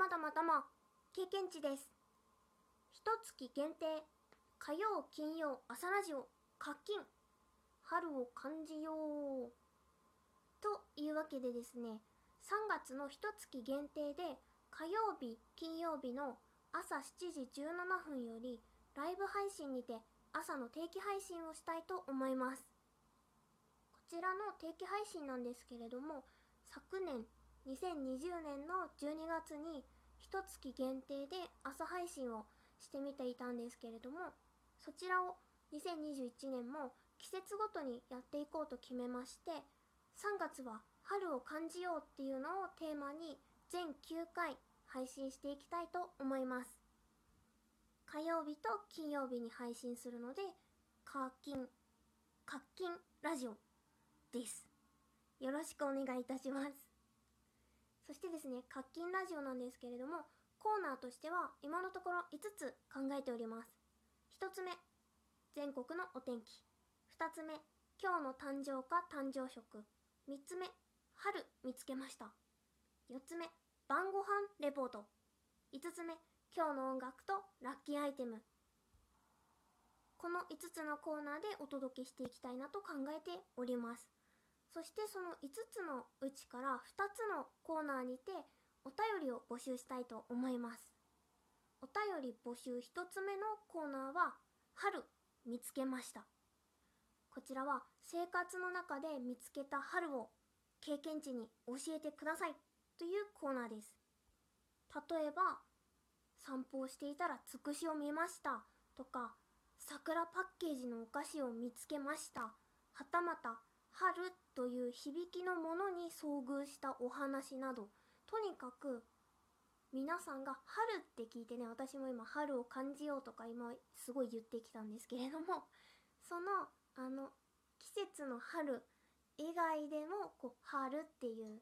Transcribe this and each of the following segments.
まどもども、経験値です。一月限定、火曜、金曜、朝ラジオ、課金、春を感じよう。というわけでですね、3月の一月限定で、火曜日、金曜日の朝7時17分より、ライブ配信にて朝の定期配信をしたいと思います。こちらの定期配信なんですけれども、昨年2020年の12月に一月限定で朝配信をしてみていたんですけれどもそちらを2021年も季節ごとにやっていこうと決めまして3月は春を感じようっていうのをテーマに全9回配信していきたいと思います。火曜日と金曜日に配信するので課金課金ラジオです。よろしくお願いいたします。そしてですね、課金ラジオなんですけれども、コーナーとしては今のところ5つ考えております。1つ目、全国のお天気。2つ目、今日の誕生か誕生食。3つ目、春見つけました。4つ目、晩ご飯レポート。5つ目、今日の音楽とラッキーアイテム。この5つのコーナーでお届けしていきたいなと考えております。そしてその5つのうちから2つのコーナーにてお便りを募集したいと思います。お便り募集1つ目のコーナーは春見つけました。こちらは生活の中で見つけた春を経験値に教えてくださいというコーナーです。例えば散歩をしていたらつくしを見ましたとか桜パッケージのお菓子を見つけましたはたまた春という響きのものに遭遇したお話などとにかく皆さんが春って聞いてね私も今春を感じようとか今すごい言ってきたんですけれども そのあの季節の春以外でもこう春っていう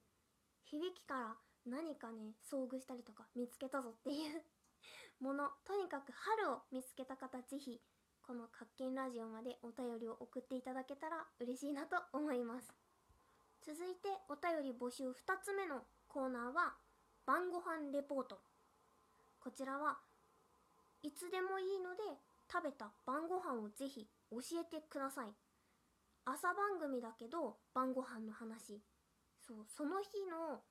響きから何かね遭遇したりとか見つけたぞっていう ものとにかく春を見つけた方ぜひこの「活見ラジオ」までお便りを送っていただけたら嬉しいなと思います。続いてお便り募集2つ目のコーナーは晩ご飯レポート。こちらはいつでもいいので食べた晩ご飯をぜひ教えてください。朝番組だけど晩ご飯の話。そうその日の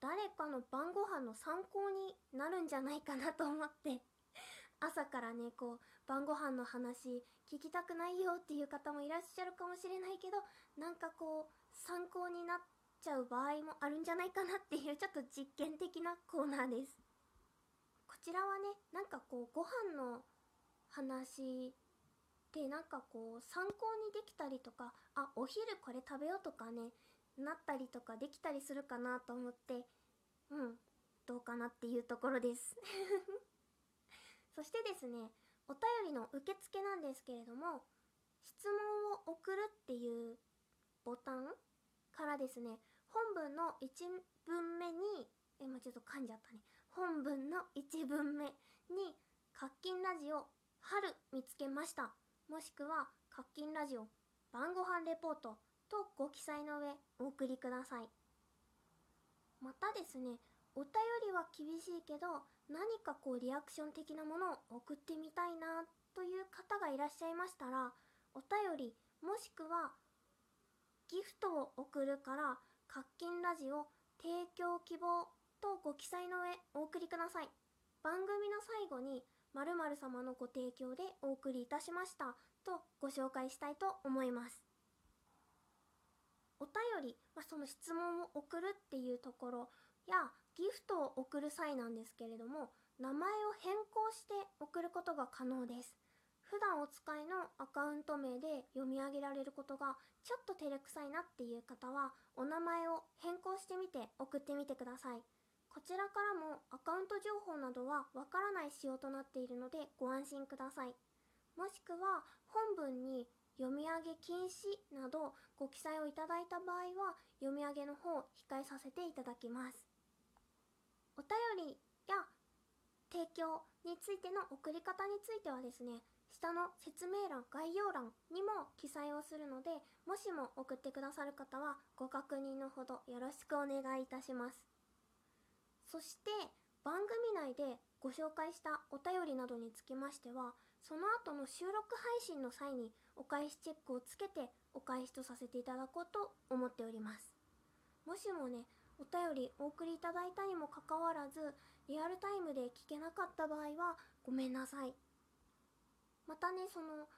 誰かの晩ご飯の参考になるんじゃないかなと思って。朝からねこう晩ご飯の話聞きたくないよっていう方もいらっしゃるかもしれないけどなんかこう参考になっちゃう場合もあるんじゃないかなっていうちょっと実験的なコーナーです。こちらはねなんかこうご飯の話でなんかこう参考にできたりとかあお昼これ食べようとかねなったりとかできたりするかなと思ってうんどうかなっていうところです。そしてですねお便りの受付なんですけれども質問を送るっていうボタンからですね本文の1文目にえ今ちょっと噛んじゃったね。本文の1文目に「活金ラジオ春見つけました」もしくは「活金ラジオ晩ご飯レポート」とご記載の上お送りください。またですねお便りは厳しいけど何かこうリアクション的なものを送ってみたいなという方がいらっしゃいましたらお便りもしくはギフトを送るから「活金ラジオ提供希望」とご記載の上お送りください。番組の最後に〇〇様のご提供でお送りいたしましたとご紹介したいと思います。お便り、まあ、その質問を送るっていうところやギフトを送る際なんですけれども名前を変更して送ることが可能です。普段お使いのアカウント名で読み上げられることがちょっと照れくさいなっていう方はお名前を変更してみて送ってみてください。こちらからもアカウント情報などはわからない仕様となっているのでご安心ください。もしくは本文に読み上げ禁止などご記載をいただいた場合は読み上げの方を控えさせていただきます。お便りや提供についての送り方についてはですね下の説明欄概要欄にも記載をするのでもしも送ってくださる方はご確認のほどよろしくお願いいたします。そして番組内でご紹介したお便りなどにつきましてはその後の収録配信の際にお返しチェックをつけてお返しとさせていただこうと思っております。もしもねお便りお送りいただいたにもかかわらずリアルタイムで聞けなかった場合はごめんなさい。またねその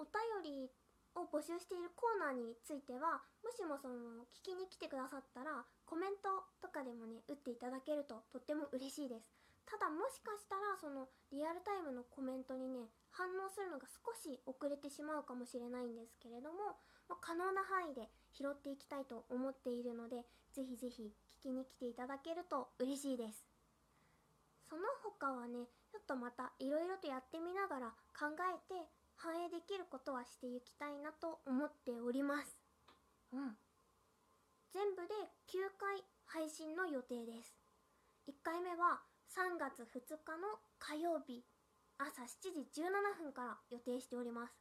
お便りを募集しているコーナーについてはもしもその聞きに来てくださったらコメントとかでもね打っていただけるととっても嬉しいです。ただもしかしたらそのリアルタイムのコメントにね反応するのが少し遅れてしまうかもしれないんですけれども、まあ、可能な範囲で拾っていきたいと思っているのでぜひぜひ聞きに来ていただけると嬉しいです。その他はねちょっとまたいろいろとやってみながら考えて反映できることはしていきたいなと思っております。うん。全部で9回配信の予定です。1回目は3月2日の火曜日朝7時17分から予定しております。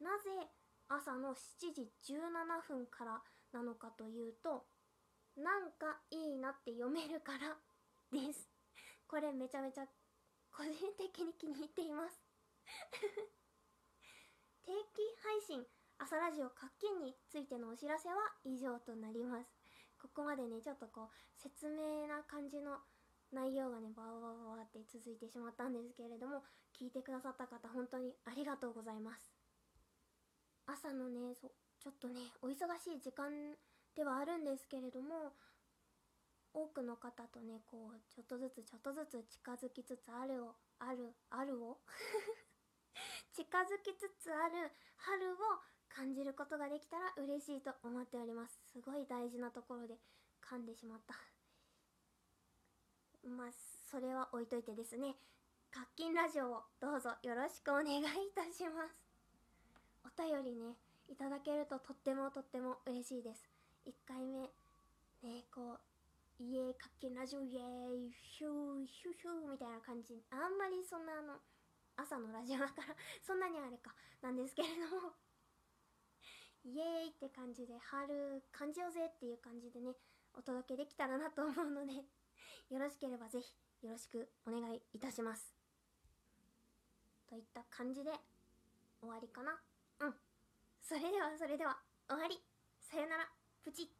なぜ朝の7時17分からなのかというとなんかいいなって読めるから です。これめちゃめちゃ個人的に気に入っています。定期配信朝ラジオ活気についてのお知らせは以上となります。ここまでねちょっとこう説明な感じの内容がねバーバーバーって続いてしまったんですけれども聞いてくださった方本当にありがとうございます。朝のねそちょっとねお忙しい時間ではあるんですけれども多くの方とねこうちょっとずつちょっとずつ近づきつつあるをあるあるを 近づきつつある春を感じることができたら嬉しいと思っております。すごい大事なところで噛んでしまった。まあそれは置いといてですね活金ラジオをどうぞよろしくお願いいたします。便りねいただけるととってもとっても嬉しいです。1回目ねこうイエーイ活金ラジオイエーイヒューヒューヒューみたいな感じ。あんまりそんなあの朝のラジオだから そんなにあれか。なんですけれども。イエーイって感じで春感じようぜっていう感じでねお届けできたらなと思うのでよろしければぜひよろしくお願いいたします。といった感じで終わりかな。うん。それではそれでは終わり。さよなら。プチッ。